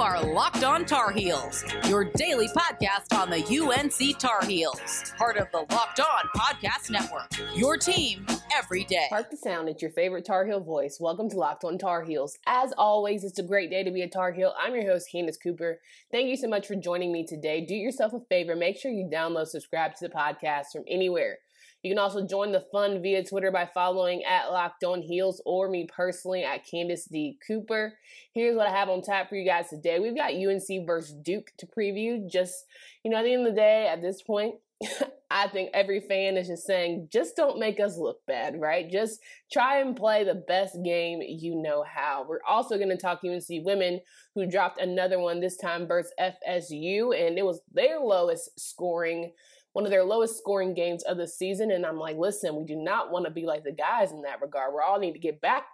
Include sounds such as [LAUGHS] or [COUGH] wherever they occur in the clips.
are Locked On Tar Heels, your daily podcast on the UNC Tar Heels, part of the Locked On Podcast Network. Your team every day. Park the sound. It's your favorite Tar Heel voice. Welcome to Locked On Tar Heels. As always, it's a great day to be a Tar Heel. I'm your host, Candace Cooper. Thank you so much for joining me today. Do yourself a favor. Make sure you download, subscribe to the podcast from anywhere you can also join the fun via Twitter by following at Locked On Heels or me personally at Candace D. Cooper. Here's what I have on tap for you guys today. We've got UNC versus Duke to preview. Just, you know, at the end of the day, at this point, [LAUGHS] I think every fan is just saying, just don't make us look bad, right? Just try and play the best game you know how. We're also going to talk UNC women who dropped another one this time versus FSU, and it was their lowest scoring one of their lowest scoring games of the season. And I'm like, listen, we do not want to be like the guys in that regard. We all need to get back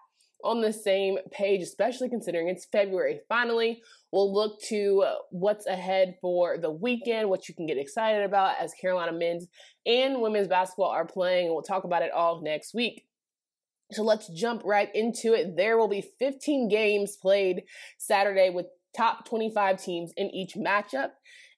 on the same page, especially considering it's February. Finally, we'll look to uh, what's ahead for the weekend, what you can get excited about as Carolina men's and women's basketball are playing. And we'll talk about it all next week. So let's jump right into it. There will be 15 games played Saturday with top 25 teams in each matchup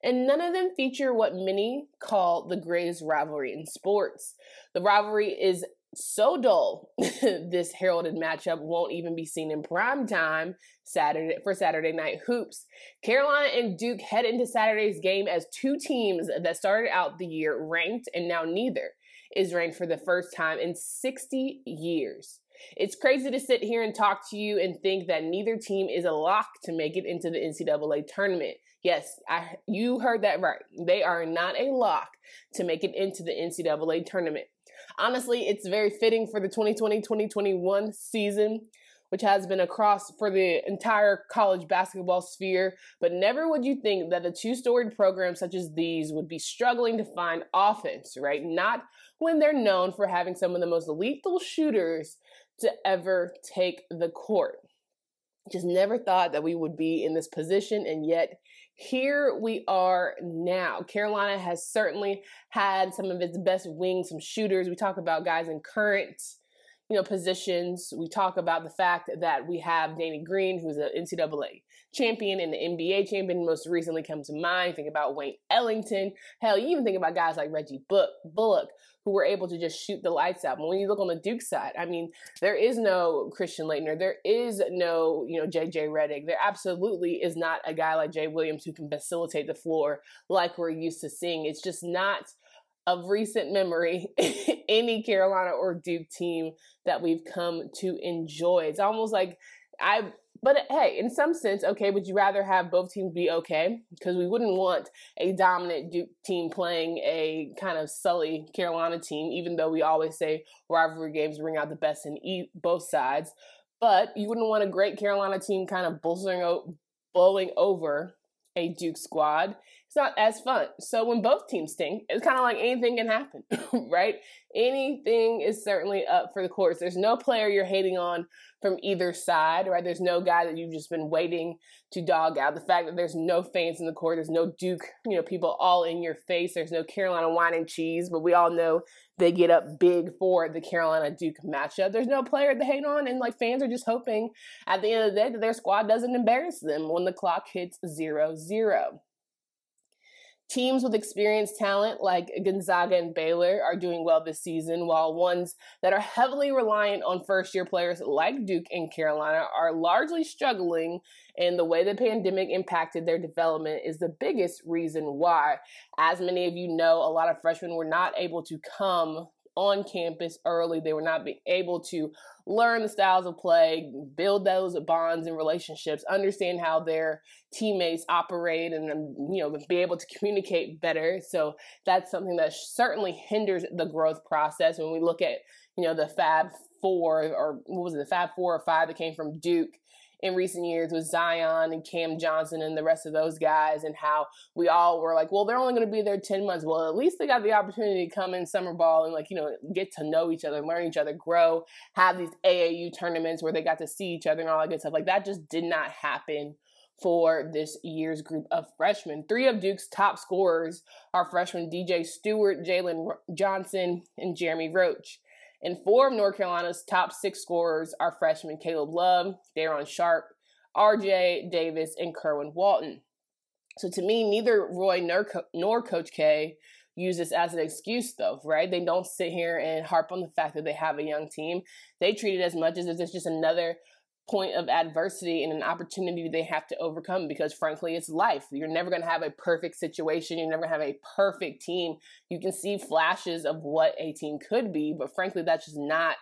and none of them feature what many call the greatest rivalry in sports. The rivalry is so dull, [LAUGHS] this heralded matchup won't even be seen in prime time Saturday for Saturday night hoops. Carolina and Duke head into Saturday's game as two teams that started out the year ranked and now neither is ranked for the first time in 60 years. It's crazy to sit here and talk to you and think that neither team is a lock to make it into the NCAA tournament. Yes, I you heard that right. They are not a lock to make it into the NCAA tournament. Honestly, it's very fitting for the 2020-2021 season, which has been across for the entire college basketball sphere, but never would you think that a two-storied program such as these would be struggling to find offense, right? Not when they're known for having some of the most lethal shooters to ever take the court. Just never thought that we would be in this position, and yet here we are now. Carolina has certainly had some of its best wings, some shooters. We talk about guys in current, you know, positions. We talk about the fact that we have Danny Green, who's an NCAA champion and the NBA champion. Most recently comes to mind. Think about Wayne Ellington. Hell, you even think about guys like Reggie Bullock, who were able to just shoot the lights out. But when you look on the Duke side, I mean, there is no Christian Laettner. There is no, you know, JJ Redick. There absolutely is not a guy like Jay Williams who can facilitate the floor like we're used to seeing. It's just not of recent memory [LAUGHS] any Carolina or Duke team that we've come to enjoy. It's almost like I but hey, in some sense, okay, would you rather have both teams be okay? Because we wouldn't want a dominant Duke team playing a kind of sully Carolina team, even though we always say rivalry games bring out the best in e- both sides. But you wouldn't want a great Carolina team kind of blowing, blowing over a Duke squad it's not as fun. So when both teams stink, it's kind of like anything can happen, [LAUGHS] right? Anything is certainly up for the course. There's no player you're hating on from either side, right? There's no guy that you've just been waiting to dog out. The fact that there's no fans in the court, there's no Duke, you know, people all in your face. There's no Carolina wine and cheese, but we all know they get up big for the Carolina Duke matchup. There's no player to hate on, and like fans are just hoping at the end of the day that their squad doesn't embarrass them when the clock hits zero zero. Teams with experienced talent like Gonzaga and Baylor are doing well this season, while ones that are heavily reliant on first year players like Duke and Carolina are largely struggling. And the way the pandemic impacted their development is the biggest reason why. As many of you know, a lot of freshmen were not able to come on campus early. They were not able to learn the styles of play, build those bonds and relationships, understand how their teammates operate, and you know be able to communicate better. So that's something that certainly hinders the growth process. When we look at you know the Fab Four or what was it, the Fab Four or Five that came from Duke in recent years with Zion and Cam Johnson and the rest of those guys, and how we all were like, well, they're only going to be there 10 months. Well, at least they got the opportunity to come in summer ball and, like, you know, get to know each other, learn each other, grow, have these AAU tournaments where they got to see each other and all that good stuff. Like, that just did not happen for this year's group of freshmen. Three of Duke's top scorers are freshmen DJ Steward, Jalen Johnson, and Jeremy Roach. And four of North Carolina's top six scorers are freshmen Caleb Love, Day'Ron Sharp, RJ Davis, and Kerwin Walton. So to me, neither Roy nor, nor Coach K use this as an excuse, though, right? They don't sit here and harp on the fact that they have a young team. They treat it as much as if it's just another point of adversity and an opportunity they have to overcome because frankly it's life you're never going to have a perfect situation you're never going to have a perfect team you can see flashes of what a team could be but frankly that's just not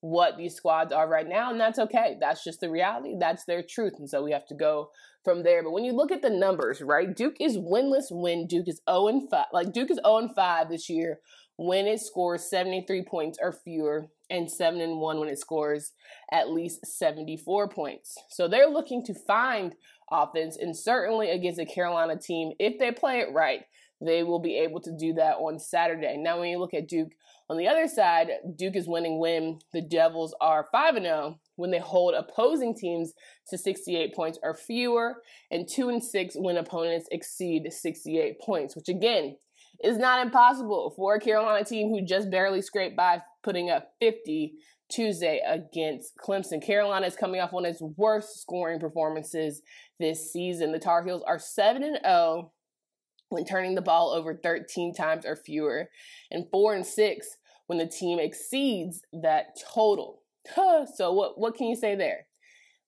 what these squads are right now and that's okay that's just the reality that's their truth and so we have to go from there. But when you look at the numbers, right, Duke is winless when Duke is 0 and 5. Like Duke is 0 and 5 this year when it scores 73 points or fewer, and 7 and 1 when it scores at least 74 points. So they're looking to find offense, and certainly against a Carolina team, if they play it right, they will be able to do that on Saturday. Now, when you look at Duke on the other side, Duke is winning when the Devils are 5 and 0 when they hold opposing teams to 68 points or fewer, and 2 and 6 when opponents exceed 68 points, which again is not impossible for a Carolina team who just barely scraped by putting up 50 Tuesday against Clemson. Carolina is coming off one of its worst scoring performances this season. The Tar Heels are 7 and 0 when turning the ball over 13 times or fewer, and 4 and 6 when the team exceeds that total. so what what can you say there?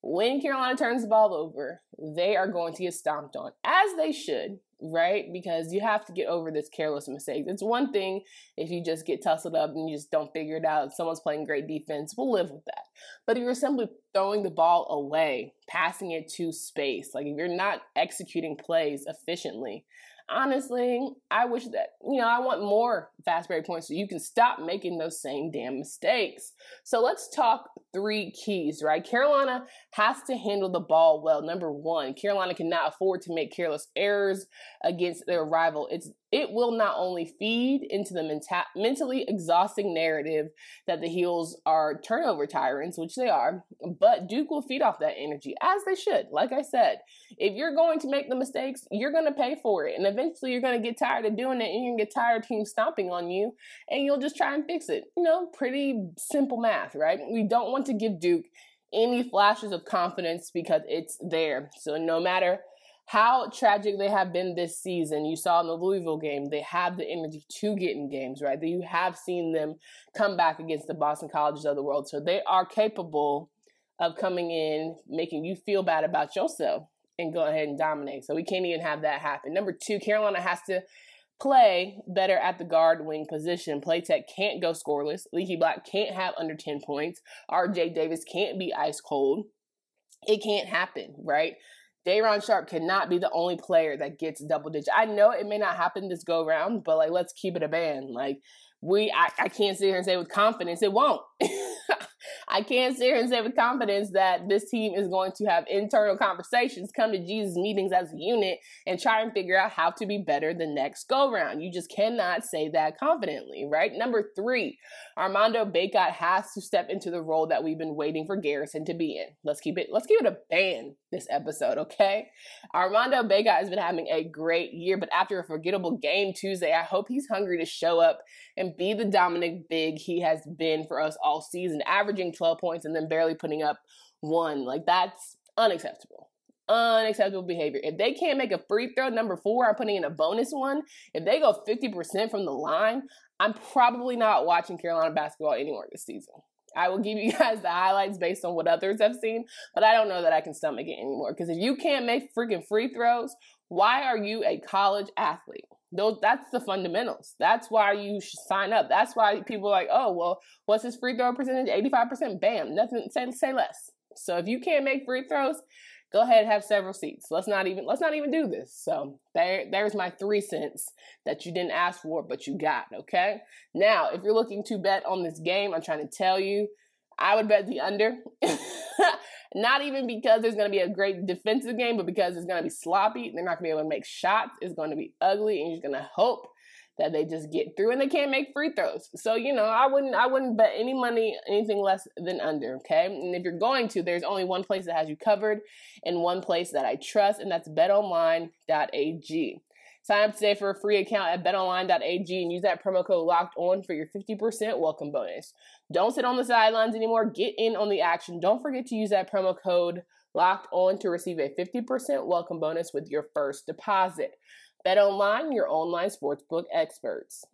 When Carolina turns the ball over, they are going to get stomped on, as they should, right? Because you have to get over this careless mistake. It's one thing if you just get tussled up and you just don't figure it out. Someone's playing great defense, we'll live with that. But if you're simply throwing the ball away, passing it to space, like if you're not executing plays efficiently, honestly, I wish that, you know, I want more fast break points so you can stop making those same damn mistakes. So let's talk three keys, right? Carolina has to handle the ball well. Number one, Carolina cannot afford to make careless errors against their rival. It's it will not only feed into the menta- mentally exhausting narrative that the Heels are turnover tyrants, which they are, but Duke will feed off that energy as they should. Like I said, if you're going to make the mistakes, you're going to pay for it. And eventually you're going to get tired of doing it and you're going to get tired of teams stomping on you and you'll just try and fix it. You know, pretty simple math, right? We don't want to give Duke any flashes of confidence because it's there. So no matter how tragic they have been this season. You saw in the Louisville game, they have the energy to get in games, right? That you have seen them come back against the Boston Colleges of the world. So they are capable of coming in, making you feel bad about yourself and go ahead and dominate. So we can't even have that happen. Number two, Carolina has to play better at the guard wing position. Platek can't go scoreless. Leaky Black can't have under 10 points. RJ Davis can't be ice cold. It can't happen, right? Day'Ron Sharp cannot be the only player that gets double digit. I know it may not happen this go round, but like let's keep it a band. Like we I, I can't sit here and say with confidence it won't. [LAUGHS] I can't sit here and say with confidence that this team is going to have internal conversations, come to Jesus meetings as a unit, and try and figure out how to be better the next go round. You just cannot say that confidently, right? Number three, Armando Bacot has to step into the role that we've been waiting for Garrison to be in. Let's keep it, let's keep it a band this episode, okay? Armando Bacot has been having a great year, but after a forgettable game Tuesday, I hope he's hungry to show up and be the Dominic Big he has been for us all season, averaging 12 points and then barely putting up one. Like that's unacceptable. Unacceptable behavior. If they can't make a free throw, number four, I'm putting in a bonus one. If they go 50% from the line, I'm probably not watching Carolina basketball anymore this season. I will give you [LAUGHS] guys the highlights based on what others have seen, but I don't know that I can stomach it anymore. Because if you can't make freaking free throws, why are you a college athlete? Those that's the fundamentals. That's why you should sign up. That's why people are like, oh well, what's his free throw percentage? 85%. Bam. Nothing say, say less. So if you can't make free throws, go ahead and have several seats. Let's not even let's not even do this. So there there's my three cents that you didn't ask for, but you got, okay? Now, if you're looking to bet on this game, I'm trying to tell you, I would bet the under. [LAUGHS] not even because there's going to be a great defensive game, but because it's going to be sloppy. They're not going to be able to make shots. It's going to be ugly, and you're going to hope that they just get through and they can't make free throws. So, you know, I wouldn't I wouldn't bet any money anything less than under, okay? And if you're going to, there's only one place that has you covered and one place that I trust and that's betonline.ag. Sign up today for a free account at betonline.ag and use that promo code locked on for your 50% welcome bonus. Don't sit on the sidelines anymore. Get in on the action. Don't forget to use that promo code locked on to receive a 50% welcome bonus with your first deposit. Bet online, your online sportsbook experts.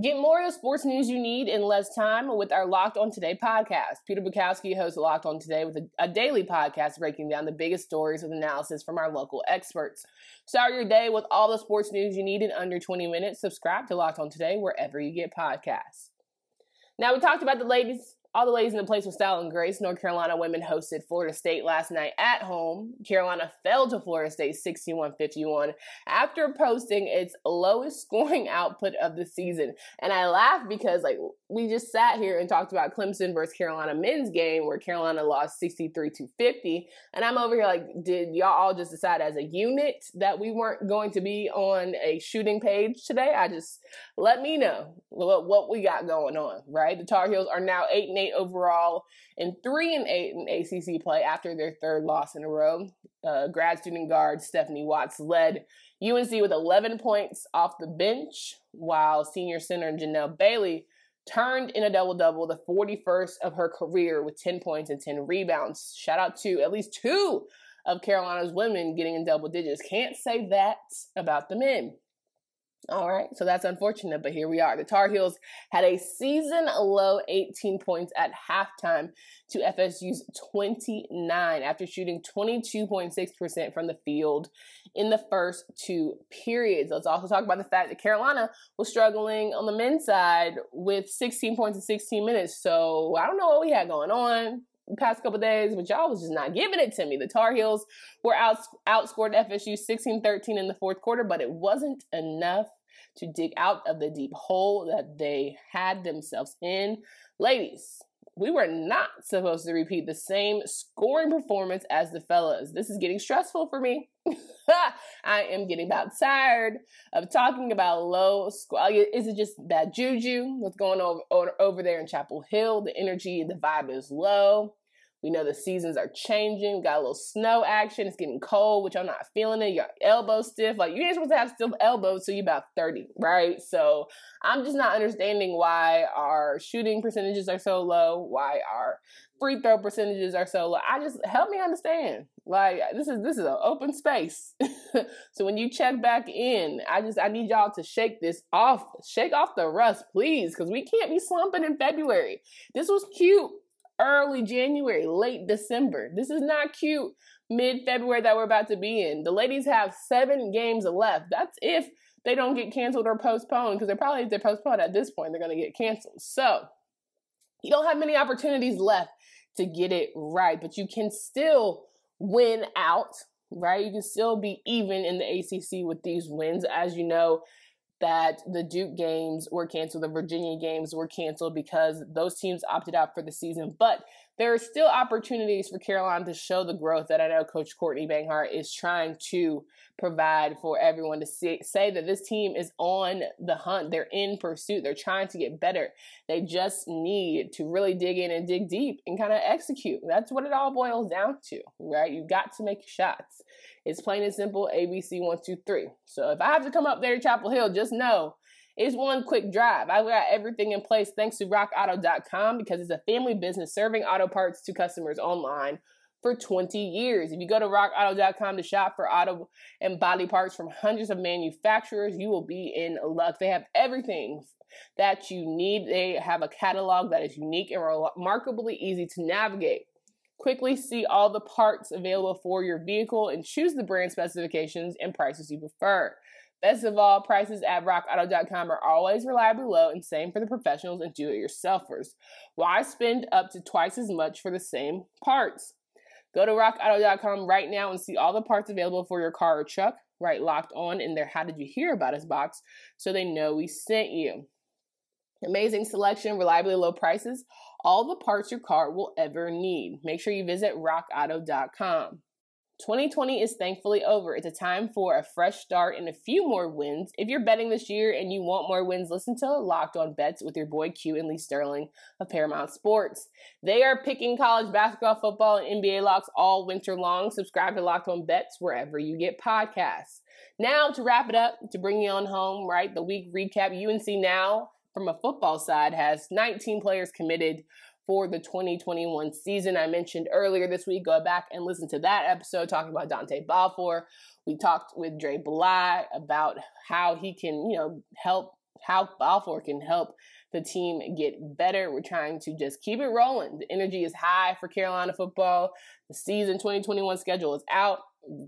Get more of the sports news you need in less time with our Locked On Today podcast. Peter Bukowski hosts Locked On Today with a, a, daily podcast breaking down the biggest stories with analysis from our local experts. Start your day with all the sports news you need in under 20 minutes. Subscribe to Locked On Today wherever you get podcasts. Now, we talked about the ladies all the ladies in the place with style and grace. North Carolina women hosted Florida State last night at home. Carolina fell to Florida State 61 51 after posting its lowest [LAUGHS] scoring output of the season. And I laugh because, like, we just sat here and talked about Clemson versus Carolina men's game where Carolina lost 63 to 50. And I'm over here like, did y'all all just decide as a unit that we weren't going to be on a shooting page today? I just let me know what, what we got going on, right? The Tar Heels are now 8 and 8 overall and 3 and 8 in ACC play after their third loss in a row. Uh, grad student guard Stephanie Watts led UNC with 11 points off the bench, while senior center Janelle Bailey turned in a double double, the 41st of her career with 10 points and 10 rebounds. Shout out to at least two of Carolina's women getting in double digits. Can't say that about the men. All right, so that's unfortunate, but here we are. The Tar Heels had a season low 18 points at halftime to FSU's 29 after shooting 22.6% from the field in the first two periods. Let's also talk about the fact that Carolina was struggling on the men's side with 16 points in 16 minutes. So I don't know what we had going on past couple days, but y'all was just not giving it to me. The Tar Heels were out, outscored FSU 16-13 in the fourth quarter, but it wasn't enough to dig out of the deep hole that they had themselves in. Ladies, we were not supposed to repeat the same scoring performance as the fellas. This is getting stressful for me. [LAUGHS] I am getting about tired of talking about low score. Is it just bad juju? What's going on over, over there in Chapel Hill? The energy, the vibe is low. We know the seasons are changing. Got a little snow action. It's getting cold, which I'm not feeling it. Your elbows stiff. Like you ain't supposed to have stiff elbows till you're about 30, right? So I'm just not understanding why our shooting percentages are so low, why our free throw percentages are so low. I just help me understand. Like this is this is an open space. [LAUGHS] so when you check back in, I just I need y'all to shake this off, shake off the rust, please, because we can't be slumping in February. This was cute early January, late December. This is not cute mid February that we're about to be in. The ladies have seven games left. That's if they don't get canceled or postponed, because they're probably, if they're postponed at this point, they're going to get canceled. So you don't have many opportunities left to get it right, but you can still win out, right? You can still be even in the ACC with these wins. As you know, that the Duke games were canceled, the Virginia games were canceled because those teams opted out for the season. But there are still opportunities for Caroline to show the growth that I know Coach Courtney Banghart is trying to provide for everyone to see, say that this team is on the hunt. They're in pursuit. They're trying to get better. They just need to really dig in and dig deep and kind of execute. That's what it all boils down to, right? You've got to make shots. It's plain and simple ABC one, two, three. So if I have to come up there to Chapel Hill, just know it's one quick drive. I've got everything in place thanks to rockauto.com because it's a family business serving auto parts to customers online for 20 years. If you go to rockauto.com to shop for auto and body parts from hundreds of manufacturers, you will be in luck. They have everything that you need. They have a catalog that is unique and remarkably easy to navigate. Quickly see all the parts available for your vehicle and choose the brand specifications and prices you prefer. Best of all, prices at rockauto.com are always reliably low and same for the professionals and do-it-yourselfers. Why spend up to twice as much for the same parts? Go to rockauto.com right now and see all the parts available for your car or truck, right locked on in their How Did You Hear About Us box so they know we sent you. Amazing selection, reliably low prices, all the parts your car will ever need. Make sure you visit rockauto.com. 2020 is thankfully over. It's a time for a fresh start and a few more wins. If you're betting this year and you want more wins, listen to Locked On Bets with your boy Q and Lee Sterling of Paramount Sports. They are picking college basketball, football, and NBA locks all winter long. Subscribe to Locked On Bets wherever you get podcasts. Now, to wrap it up, to bring you on home, right? The week recap UNC now, from a football side, has 19 players committed for the 2021 season. I mentioned earlier this week, go back and listen to that episode talking about Dante Balfour. We talked with Dre Bly about how he can, you know, help, how Balfour can help the team get better. We're trying to just keep it rolling. The energy is high for Carolina football. The season 2021 schedule is out.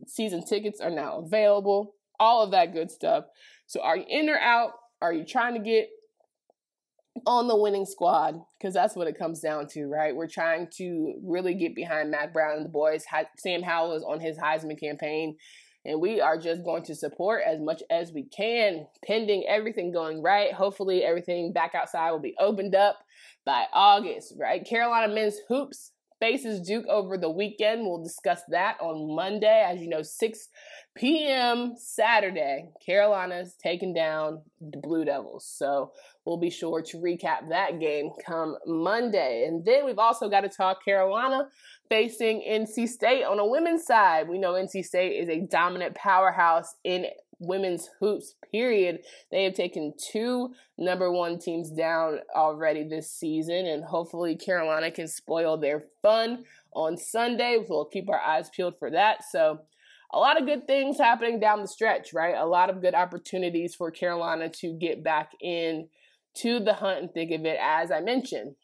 Season tickets are now available. All of that good stuff. So are you in or out? Are you trying to get on the winning squad because that's what it comes down to, right? We're trying to really get behind Mack Brown and the boys. Sam Howell is on his Heisman campaign, and we are just going to support as much as we can, pending everything going right. Hopefully, everything back outside will be opened up by August, right? Carolina men's hoops faces Duke over the weekend. We'll discuss that on Monday. As you know, 6 p.m. Saturday, Carolina's taking down the Blue Devils. So we'll be sure to recap that game come Monday. And then we've also got to talk Carolina facing NC State on a women's side. We know NC State is a dominant powerhouse in women's hoops, period. They have taken two number one teams down already this season, and hopefully Carolina can spoil their fun on Sunday. We'll keep our eyes peeled for that. So, a lot of good things happening down the stretch, right? A lot of good opportunities for Carolina to get back in to the hunt and think of it. As I mentioned,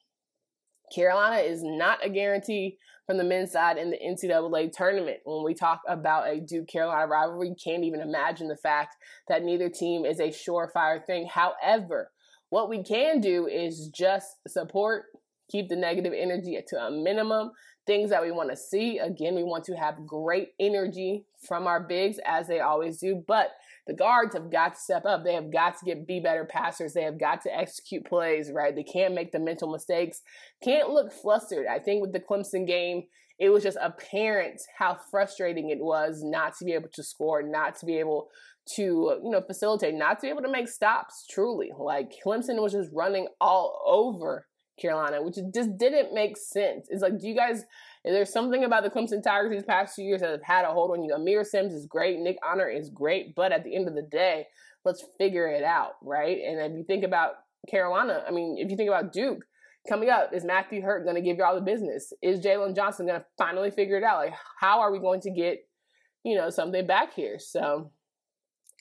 Carolina is not a guarantee from the men's side in the NCAA tournament. When we talk about a Duke Carolina rivalry, you can't even imagine the fact that neither team is a surefire thing. However, what we can do is just support, keep the negative energy to a minimum. Things that we want to see. Again, we want to have great energy from our bigs as they always do, but the guards have got to step up. They have got to get be better passers. They have got to execute plays, right? They can't make the mental mistakes. Can't look flustered. I think with the Clemson game, it was just apparent how frustrating it was not to be able to score, not to be able to, you know, facilitate, not to be able to make stops truly. Like Clemson was just running all over Carolina, which just didn't make sense. It's like, do you guys there's something about the Clemson Tigers these past few years that have had a hold on you. Aamir Simms is great. Nick Honor is great. But at the end of the day, let's figure it out, right? And if you think about Carolina, I mean, if you think about Duke, coming up, is Matthew Hurt going to give you all the business? Is Jalen Johnson going to finally figure it out? Like, how are we going to get, you know, something back here? So,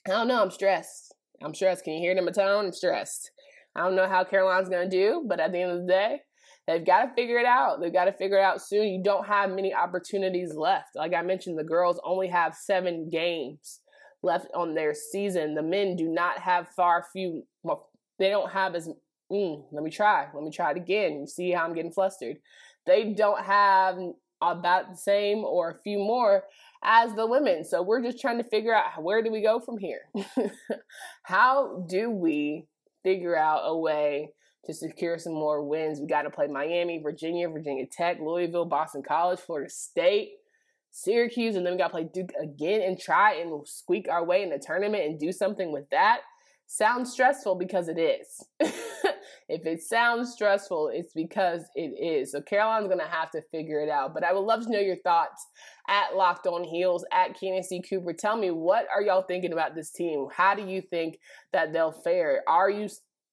I don't know. I'm stressed. I'm stressed. Can you hear it in my tone? I'm stressed. I don't know how Carolina's going to do, but at the end of the day, They've got to figure it out. They've got to figure it out soon. You don't have many opportunities left. Like I mentioned, the girls only have seven games left on their season. The men do not have far few. They don't have as. Mm, let me try. Let me try it again. You see how I'm getting flustered. They don't have about the same or a few more as the women. So we're just trying to figure out where do we go from here? [LAUGHS] how do we figure out a way to secure some more wins. We got to play Miami, Virginia, Virginia Tech, Louisville, Boston College, Florida State, Syracuse, and then we got to play Duke again and try and squeak our way in the tournament and do something with that. Sounds stressful because it is. [LAUGHS] if it sounds stressful, it's because it is. So Caroline's to have to figure it out. But I would love to know your thoughts at Locked On Heels, at Keenan C. Cooper. Tell me, what are y'all thinking about this team? How do you think that they'll fare? Are you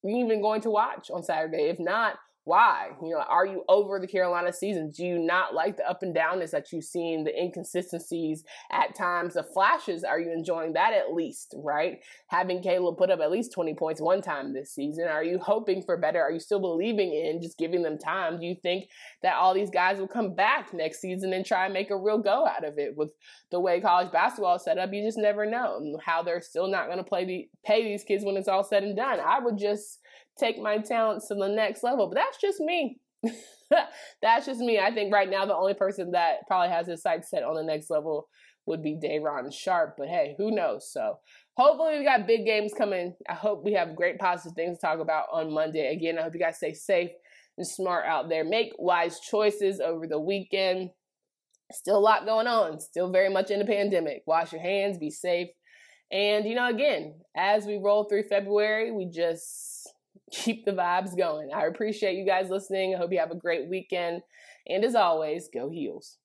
even going to watch on Saturday? If not, why? You know, are you over the Carolina season? Do you not like the up and downness that you've seen, the inconsistencies at times, the flashes? Are you enjoying that at least, right? Having Caleb put up at least 20 points one time this season. Are you hoping for better? Are you still believing in just giving them time? Do you think that all these guys will come back next season and try and make a real go out of it? With the way college basketball is set up, you just never know how they're still not going to play the pay these kids when it's all said and done. I would just take my talents to the next level. But that's just me. [LAUGHS] that's just me. I think right now the only person that probably has his sights set on the next level would be Day'Ron Sharp. But hey, who knows? So hopefully we got big games coming. I hope we have great positive things to talk about on Monday. Again, I hope you guys stay safe and smart out there. Make wise choices over the weekend. still a lot going on, still very much in the pandemic. Wash your hands, be safe. And, you know, again, as we roll through February, we just keep the vibes going. I appreciate you guys listening. I hope you have a great weekend. And as always, go heels.